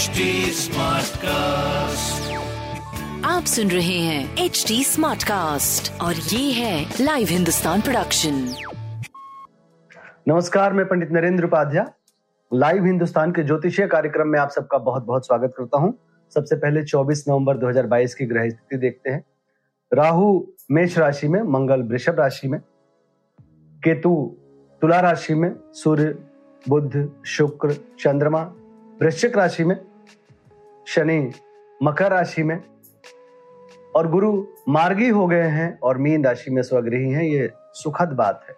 HD Smartcast. आप सुन रहे हैं एच डी स्मार्ट कास्ट और ये है लाइव हिंदुस्तान प्रोडक्शन नमस्कार मैं पंडित नरेंद्र उपाध्याय। लाइव हिंदुस्तान के ज्योतिषीय कार्यक्रम में आप सबका बहुत बहुत स्वागत करता हूँ। सबसे पहले 24 नवंबर 2022 की ग्रह स्थिति देखते हैं। राहु मेष राशि में मंगल वृषभ राशि में केतु तुला राशि में सूर्य बुध शुक्र चंद्रमा वृश्चिक राशि में शनि मकर राशि में और गुरु मार्गी हो गए हैं और मीन राशि में स्वगृही हैं, ये सुखद बात है।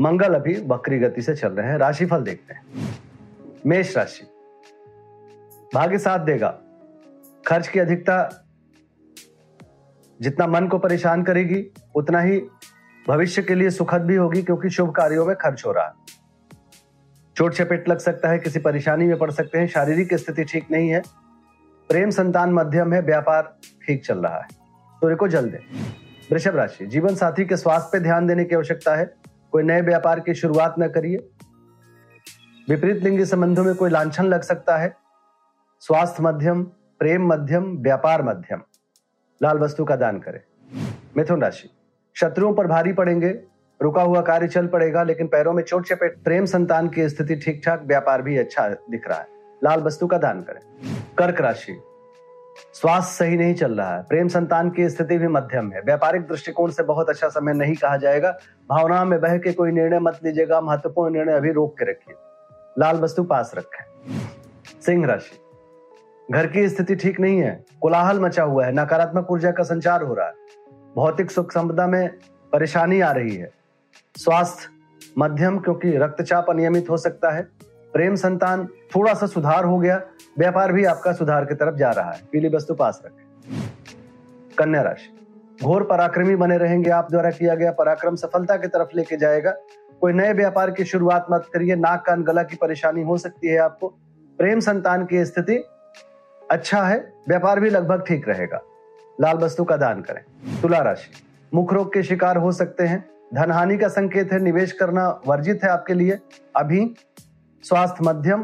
मंगल अभी बकरी गति से चल रहे हैं, राशिफल देखते हैं। मेष राशि, भाग्य साथ देगा। खर्च की अधिकता जितना मन को परेशान करेगी, उतना ही भविष्य के लिए सुखद भी होगी, क्योंकि शुभ कार्यों में खर्च हो रहा है। चोट चपेट लग सकता है, किसी परेशानी में पड़ सकते हैं, शारीरिक स्थिति ठीक नहीं है, प्रेम संतान मध्यम है, व्यापार ठीक चल रहा है। सूर्य को जल वृषभ राशि, जीवन साथी के स्वास्थ्य पे ध्यान देने की आवश्यकता है, कोई नए व्यापार की शुरुआत न करिए। विपरीत लिंगी संबंधों में कोई लांछन लग सकता है, स्वास्थ्य मध्यम, प्रेम मध्यम, व्यापार मध्यम। लाल वस्तु का दान करें। मिथुन राशि, शत्रुओं पर भारी पड़ेंगे रुका हुआ कार्य चल पड़ेगा, लेकिन पैरों में चोट चपेट, प्रेम संतान की स्थिति ठीक ठाक व्यापार भी अच्छा दिख रहा है। लाल वस्तु का दान करें। कर्क राशि। स्वास्थ्य सही नहीं चल रहा है। प्रेम संतान की स्थिति भी मध्यम है। व्यापारिक दृष्टिकोण से बहुत अच्छा समय नहीं कहा जाएगा। भावनाओं में बह के कोई निर्णय मत लीजिएगा। महत्वपूर्ण निर्णय अभी रोक के रखिए। लाल वस्तु पास रखें। सिंह राशि। घर की स्थिति ठीक नहीं है। कोलाहल मचा हुआ है। नकारात्मक ऊर्जा का संचार हो रहा है। भौतिक सुख संपदा में परेशानी आ रही है। स्वास्थ्य, मध्यम, क्योंकि रक्तचाप अनियमित हो सकता है। प्रेम संतान थोड़ा सा सुधार हो गया, व्यापार भी आपका सुधार की तरफ़ जा रहा है। पीली वस्तु पास रखें। कन्या राशि। घोर पराक्रमी बने रहेंगे, आप द्वारा किया गया पराक्रम सफलता की तरफ़ लेके जाएगा। कोई नए व्यापार की शुरुआत मत करिए, नाक कान गला की परेशानी हो सकती है आपको। प्रेम संतान की स्थिति अच्छा है, व्यापार भी लगभग ठीक रहेगा। लाल वस्तु का दान करें। तुला राशि। मुख रोग के शिकार हो सकते हैं धन हानि का संकेत है, निवेश करना वर्जित है आपके लिए। अभी स्वास्थ्य मध्यम,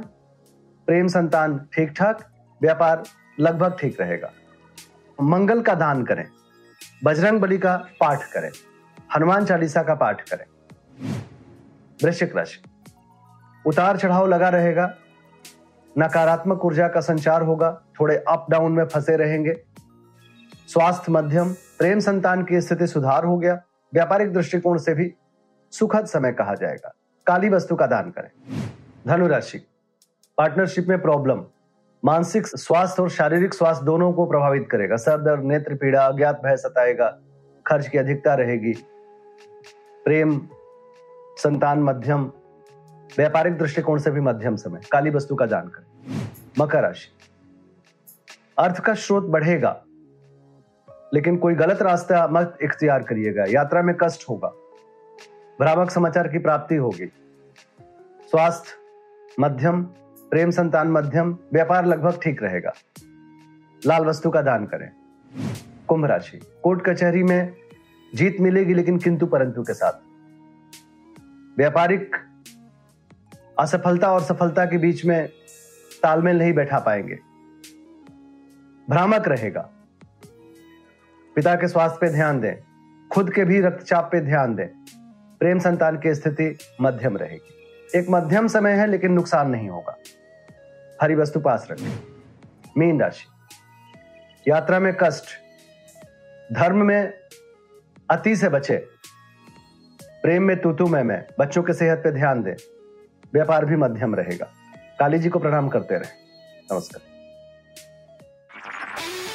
प्रेम संतान ठीक ठाक व्यापार लगभग ठीक रहेगा। मंगल का दान करें, बजरंग बली का पाठ करें, हनुमान चालीसा का पाठ करें। वृश्चिक राशि, उतार चढ़ाव लगा रहेगा, नकारात्मक ऊर्जा का संचार होगा, थोड़े अप डाउन में फंसे रहेंगे। स्वास्थ्य मध्यम, प्रेम संतान की स्थिति सुधार हो गया व्यापारिक दृष्टिकोण से भी सुखद समय कहा जाएगा। काली वस्तु का दान करें। धनुराशि। पार्टनरशिप में प्रॉब्लम। मानसिक स्वास्थ्य और शारीरिक स्वास्थ्य दोनों को प्रभावित करेगा। सर दर्द, नेत्र पीड़ा, अज्ञात भय सताएगा। खर्च की अधिकता रहेगी। प्रेम, संतान मध्यम। व्यापारिक दृष्टिकोण से भी मध्यम समय। काली वस्तु का दान करें। मकर राशि। अर्थ का स्रोत बढ़ेगा। लेकिन कोई गलत रास्ता मत इख्तियार करिएगा। यात्रा में कष्ट होगा। भ्रामक समाचार की प्राप्ति होगी। स्वास्थ्य, मध्यम, प्रेम संतान मध्यम, व्यापार लगभग ठीक रहेगा। लाल वस्तु का दान करें। कुंभ राशि। कोर्ट कचहरी में जीत मिलेगी लेकिन किंतु परंतु के साथ। व्यापारिक असफलता और सफलता के बीच में तालमेल नहीं बैठा पाएँगे। भ्रामक रहेगा। पिता के स्वास्थ्य पे ध्यान दें। खुद के भी रक्तचाप पे ध्यान दें। प्रेम संतान की स्थिति मध्यम रहेगी। एक मध्यम समय है, लेकिन नुकसान नहीं होगा। हरी वस्तु पास रखें। मीन राशि। यात्रा में कष्ट, धर्म में अति से बचे, प्रेम में तूतु में में बच्चों के सेहत पे ध्यान दें। व्यापार भी मध्यम रहेगा। काली जी को प्रणाम करते रहे। नमस्कार।